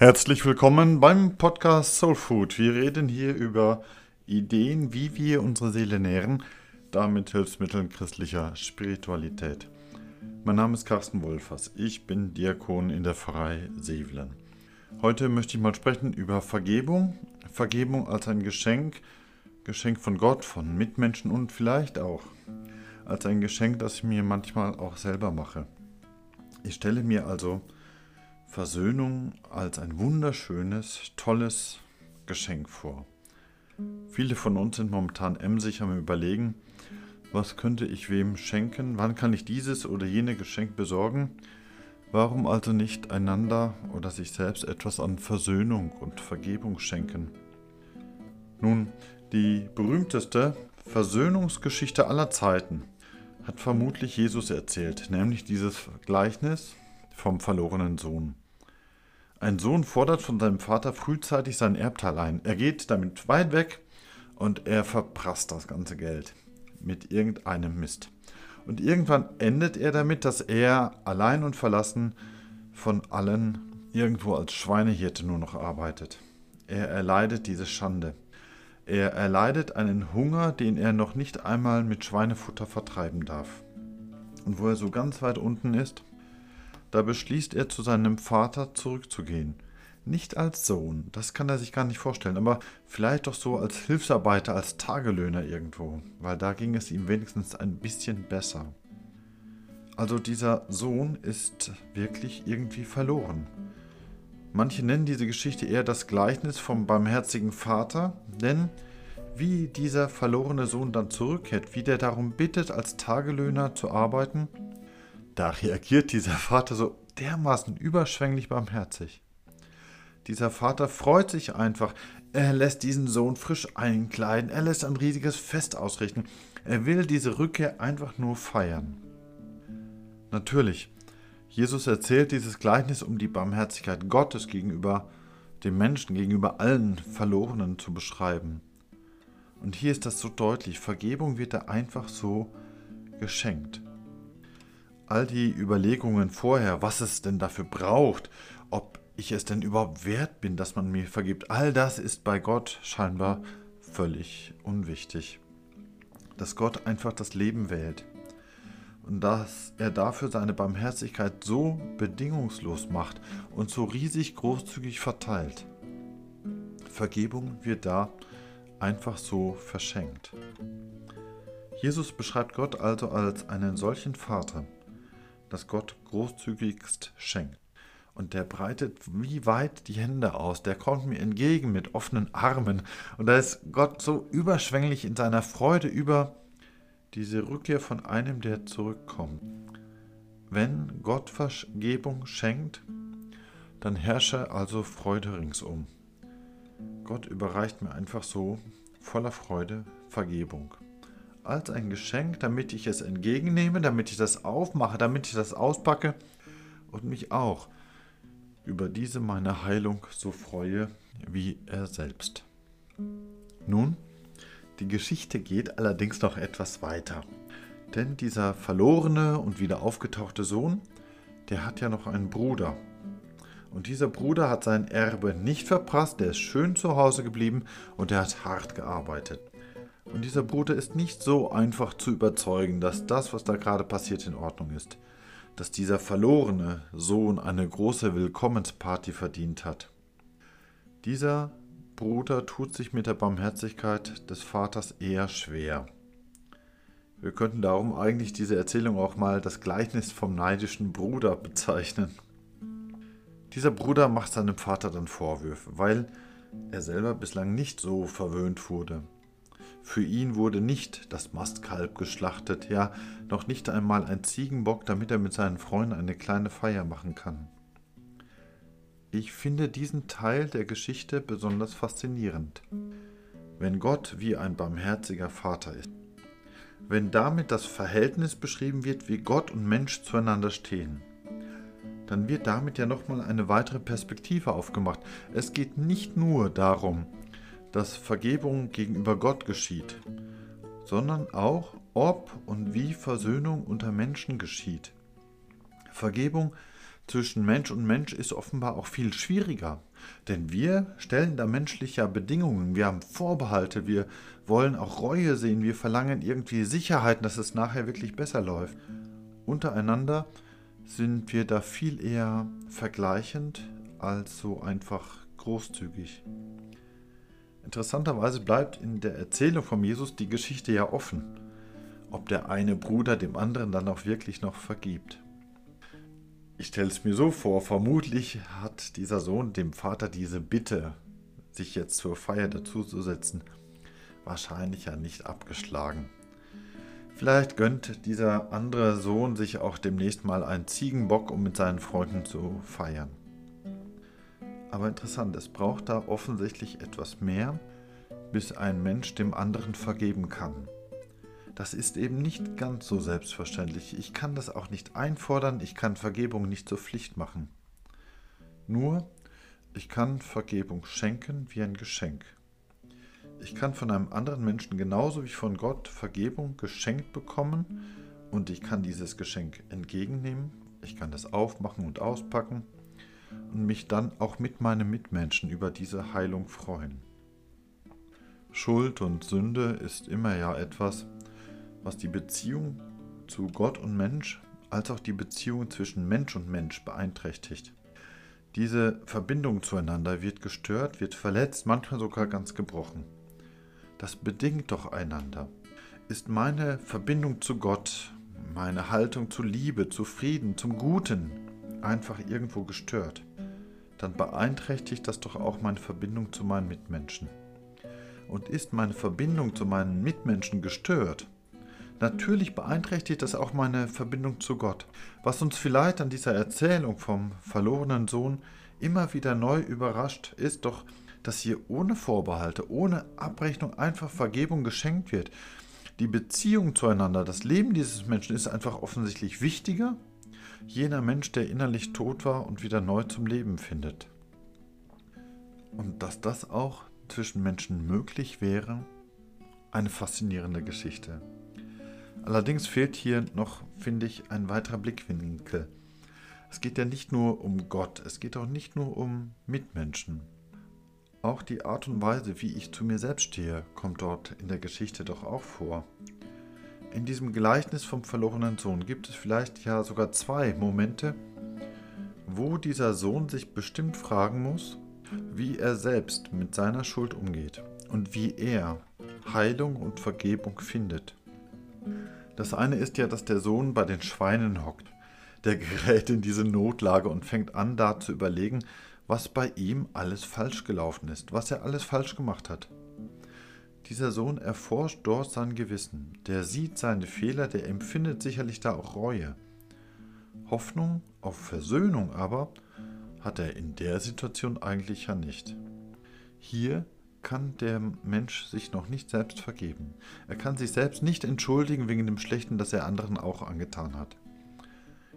Herzlich willkommen beim Podcast Soul Food. Wir reden hier über Ideen, wie wir unsere Seele nähren, damit Hilfsmitteln christlicher Spiritualität. Mein Name ist Carsten Wolfers. Ich bin Diakon in der Pfarrei Sevelen. Heute möchte ich mal sprechen über Vergebung. Vergebung als ein Geschenk, Geschenk von Gott, von Mitmenschen und vielleicht auch als ein Geschenk, das ich mir manchmal auch selber mache. Ich stelle mir also Versöhnung als ein wunderschönes, tolles Geschenk vor. Viele von uns sind momentan emsig am Überlegen, was könnte ich wem schenken, wann kann ich dieses oder jene Geschenk besorgen. Warum also nicht einander oder sich selbst etwas an Versöhnung und Vergebung schenken? Nun, die berühmteste Versöhnungsgeschichte aller Zeiten hat vermutlich Jesus erzählt, nämlich dieses Gleichnis vom verlorenen Sohn. Ein Sohn fordert von seinem Vater frühzeitig sein Erbteil ein. Er geht damit weit weg und er verprasst das ganze Geld mit irgendeinem Mist. Und irgendwann endet er damit, dass er allein und verlassen von allen irgendwo als Schweinehirte nur noch arbeitet. Er erleidet diese Schande. Er erleidet einen Hunger, den er noch nicht einmal mit Schweinefutter vertreiben darf. Und wo er so ganz weit unten ist, da beschließt er zu seinem Vater zurückzugehen. Nicht als Sohn, das kann er sich gar nicht vorstellen, aber vielleicht doch so als Hilfsarbeiter, als Tagelöhner irgendwo, weil da ging es ihm wenigstens ein bisschen besser. Also dieser Sohn ist wirklich irgendwie verloren. Manche nennen diese Geschichte eher das Gleichnis vom barmherzigen Vater, denn wie dieser verlorene Sohn dann zurückkehrt, wie der darum bittet, als Tagelöhner zu arbeiten, da reagiert dieser Vater so dermaßen überschwänglich barmherzig. Dieser Vater freut sich einfach. Er lässt diesen Sohn frisch einkleiden. Er lässt ein riesiges Fest ausrichten. Er will diese Rückkehr einfach nur feiern. Natürlich, Jesus erzählt dieses Gleichnis, um die Barmherzigkeit Gottes gegenüber dem Menschen, gegenüber allen Verlorenen zu beschreiben. Und hier ist das so deutlich. Vergebung wird da einfach so geschenkt all die Überlegungen vorher, was es denn dafür braucht, ob ich es denn überhaupt wert bin, dass man mir vergibt, all das ist bei Gott scheinbar völlig unwichtig. Dass Gott einfach das Leben wählt und dass er dafür seine Barmherzigkeit so bedingungslos macht und so riesig großzügig verteilt. Vergebung wird da einfach so verschenkt. Jesus beschreibt Gott also als einen solchen Vater, das Gott großzügigst schenkt. Und der breitet wie weit die Hände aus, der kommt mir entgegen mit offenen Armen. Und da ist Gott so überschwänglich in seiner Freude über diese Rückkehr von einem, der zurückkommt. Wenn Gott Vergebung schenkt, dann herrsche also Freude ringsum. Gott überreicht mir einfach so voller Freude Vergebung als ein Geschenk, damit ich es entgegennehme, damit ich das aufmache, damit ich das auspacke und mich auch über diese meine Heilung so freue wie er selbst. Nun, die Geschichte geht allerdings noch etwas weiter. Denn dieser verlorene und wieder aufgetauchte Sohn, der hat ja noch einen Bruder. Und dieser Bruder hat sein Erbe nicht verprasst, der ist schön zu Hause geblieben und er hat hart gearbeitet. Und dieser Bruder ist nicht so einfach zu überzeugen, dass das, was da gerade passiert, in Ordnung ist. Dass dieser verlorene Sohn eine große Willkommensparty verdient hat. Dieser Bruder tut sich mit der Barmherzigkeit des Vaters eher schwer. Wir könnten darum eigentlich diese Erzählung auch mal das Gleichnis vom neidischen Bruder bezeichnen. Dieser Bruder macht seinem Vater dann Vorwürfe, weil er selber bislang nicht so verwöhnt wurde. Für ihn wurde nicht das Mastkalb geschlachtet, ja, noch nicht einmal ein Ziegenbock, damit er mit seinen Freunden eine kleine Feier machen kann. Ich finde diesen Teil der Geschichte besonders faszinierend. Wenn Gott wie ein barmherziger Vater ist, wenn damit das Verhältnis beschrieben wird, wie Gott und Mensch zueinander stehen, dann wird damit ja nochmal eine weitere Perspektive aufgemacht. Es geht nicht nur darum, dass Vergebung gegenüber Gott geschieht, sondern auch, ob und wie Versöhnung unter Menschen geschieht. Vergebung zwischen Mensch und Mensch ist offenbar auch viel schwieriger. Denn wir stellen da menschliche Bedingungen, wir haben Vorbehalte, wir wollen auch Reue sehen, wir verlangen irgendwie Sicherheit, dass es nachher wirklich besser läuft. Untereinander sind wir da viel eher vergleichend als so einfach großzügig. Interessanterweise bleibt in der Erzählung von Jesus die Geschichte ja offen, ob der eine Bruder dem anderen dann auch wirklich noch vergibt. Ich stelle es mir so vor, vermutlich hat dieser Sohn dem Vater diese Bitte, sich jetzt zur Feier dazuzusetzen, wahrscheinlich ja nicht abgeschlagen. Vielleicht gönnt dieser andere Sohn sich auch demnächst mal einen Ziegenbock, um mit seinen Freunden zu feiern. Aber interessant, es braucht da offensichtlich etwas mehr, bis ein Mensch dem anderen vergeben kann. Das ist eben nicht ganz so selbstverständlich. Ich kann das auch nicht einfordern, ich kann Vergebung nicht zur Pflicht machen. Nur, ich kann Vergebung schenken wie ein Geschenk. Ich kann von einem anderen Menschen genauso wie von Gott Vergebung geschenkt bekommen und ich kann dieses Geschenk entgegennehmen, ich kann das aufmachen und auspacken und mich dann auch mit meinen Mitmenschen über diese Heilung freuen. Schuld und Sünde ist immer ja etwas, was die Beziehung zu Gott und Mensch als auch die Beziehung zwischen Mensch und Mensch beeinträchtigt. Diese Verbindung zueinander wird gestört, wird verletzt, manchmal sogar ganz gebrochen. Das bedingt doch einander. Ist meine Verbindung zu Gott, meine Haltung zu Liebe, zu Frieden, zum Guten einfach irgendwo gestört, dann beeinträchtigt das doch auch meine Verbindung zu meinen Mitmenschen. Und ist meine Verbindung zu meinen Mitmenschen gestört, natürlich beeinträchtigt das auch meine Verbindung zu Gott. Was uns vielleicht an dieser Erzählung vom verlorenen Sohn immer wieder neu überrascht, ist doch, dass hier ohne Vorbehalte, ohne Abrechnung einfach Vergebung geschenkt wird. Die Beziehung zueinander, das Leben dieses Menschen ist einfach offensichtlich wichtiger jener Mensch, der innerlich tot war und wieder neu zum Leben findet. Und dass das auch zwischen Menschen möglich wäre, eine faszinierende Geschichte. Allerdings fehlt hier noch, finde ich, ein weiterer Blickwinkel. Es geht ja nicht nur um Gott, es geht auch nicht nur um Mitmenschen. Auch die Art und Weise, wie ich zu mir selbst stehe, kommt dort in der Geschichte doch auch vor. In diesem Gleichnis vom verlorenen Sohn gibt es vielleicht ja sogar zwei Momente, wo dieser Sohn sich bestimmt fragen muss, wie er selbst mit seiner Schuld umgeht und wie er Heilung und Vergebung findet. Das eine ist ja, dass der Sohn bei den Schweinen hockt. Der gerät in diese Notlage und fängt an, da zu überlegen, was bei ihm alles falsch gelaufen ist, was er alles falsch gemacht hat. Dieser Sohn erforscht dort sein Gewissen, der sieht seine Fehler, der empfindet sicherlich da auch Reue. Hoffnung auf Versöhnung aber hat er in der Situation eigentlich ja nicht. Hier kann der Mensch sich noch nicht selbst vergeben. Er kann sich selbst nicht entschuldigen wegen dem Schlechten, das er anderen auch angetan hat.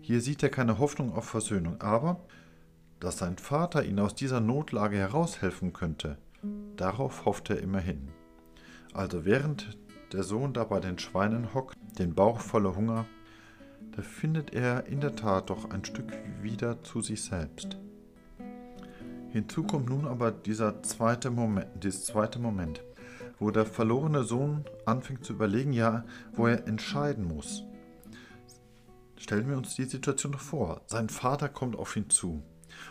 Hier sieht er keine Hoffnung auf Versöhnung, aber dass sein Vater ihn aus dieser Notlage heraushelfen könnte, darauf hofft er immerhin. Also während der Sohn da bei den Schweinen hockt, den Bauch voller Hunger, da findet er in der Tat doch ein Stück wieder zu sich selbst. Hinzu kommt nun aber dieser zweite Moment, dieses zweite Moment, wo der verlorene Sohn anfängt zu überlegen, ja, wo er entscheiden muss. Stellen wir uns die Situation vor. Sein Vater kommt auf ihn zu.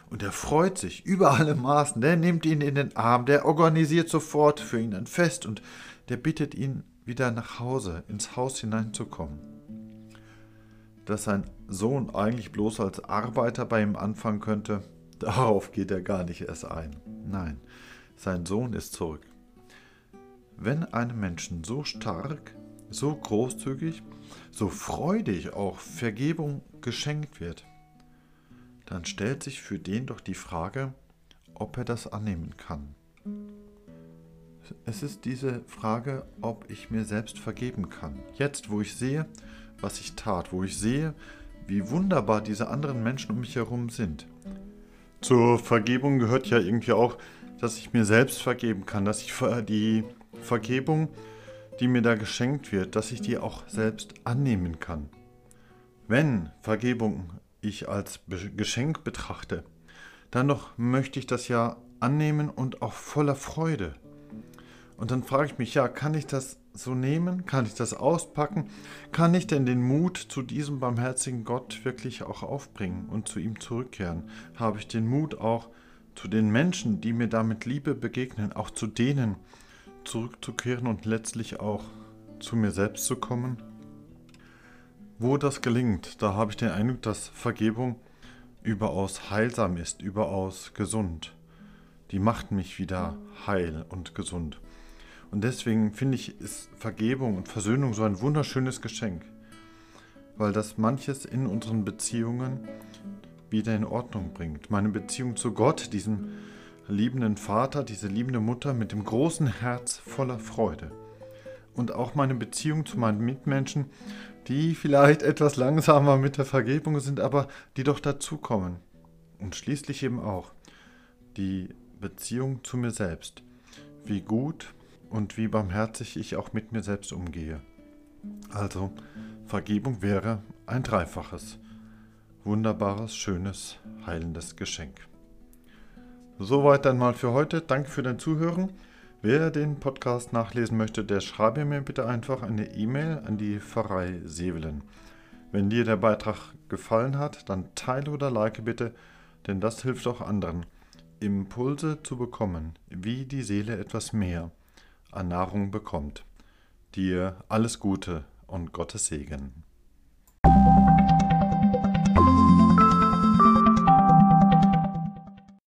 Und er freut sich über alle Maßen. Der nimmt ihn in den Arm, der organisiert sofort für ihn ein Fest und der bittet ihn, wieder nach Hause, ins Haus hineinzukommen. Dass sein Sohn eigentlich bloß als Arbeiter bei ihm anfangen könnte, darauf geht er gar nicht erst ein. Nein, sein Sohn ist zurück. Wenn einem Menschen so stark, so großzügig, so freudig auch Vergebung geschenkt wird, dann stellt sich für den doch die Frage, ob er das annehmen kann. Es ist diese Frage, ob ich mir selbst vergeben kann. Jetzt, wo ich sehe, was ich tat, wo ich sehe, wie wunderbar diese anderen Menschen um mich herum sind. Zur Vergebung gehört ja irgendwie auch, dass ich mir selbst vergeben kann, dass ich die Vergebung, die mir da geschenkt wird, dass ich die auch selbst annehmen kann. Wenn Vergebung ich als Geschenk betrachte, dann doch möchte ich das ja annehmen und auch voller Freude. Und dann frage ich mich, ja, kann ich das so nehmen? Kann ich das auspacken? Kann ich denn den Mut zu diesem barmherzigen Gott wirklich auch aufbringen und zu ihm zurückkehren? Habe ich den Mut auch zu den Menschen, die mir damit Liebe begegnen, auch zu denen zurückzukehren und letztlich auch zu mir selbst zu kommen? Wo das gelingt, da habe ich den Eindruck, dass Vergebung überaus heilsam ist, überaus gesund. Die macht mich wieder heil und gesund. Und deswegen finde ich, ist Vergebung und Versöhnung so ein wunderschönes Geschenk, weil das manches in unseren Beziehungen wieder in Ordnung bringt. Meine Beziehung zu Gott, diesem liebenden Vater, diese liebende Mutter mit dem großen Herz voller Freude. Und auch meine Beziehung zu meinen Mitmenschen, die vielleicht etwas langsamer mit der Vergebung sind, aber die doch dazukommen. Und schließlich eben auch die Beziehung zu mir selbst. Wie gut und wie barmherzig ich auch mit mir selbst umgehe. Also, Vergebung wäre ein dreifaches, wunderbares, schönes, heilendes Geschenk. Soweit dann mal für heute. Danke für dein Zuhören. Wer den Podcast nachlesen möchte, der schreibe mir bitte einfach eine E-Mail an die Pfarrei Sevelen. Wenn dir der Beitrag gefallen hat, dann teile oder like bitte, denn das hilft auch anderen, Impulse zu bekommen, wie die Seele etwas mehr an Nahrung bekommt. Dir alles Gute und Gottes Segen.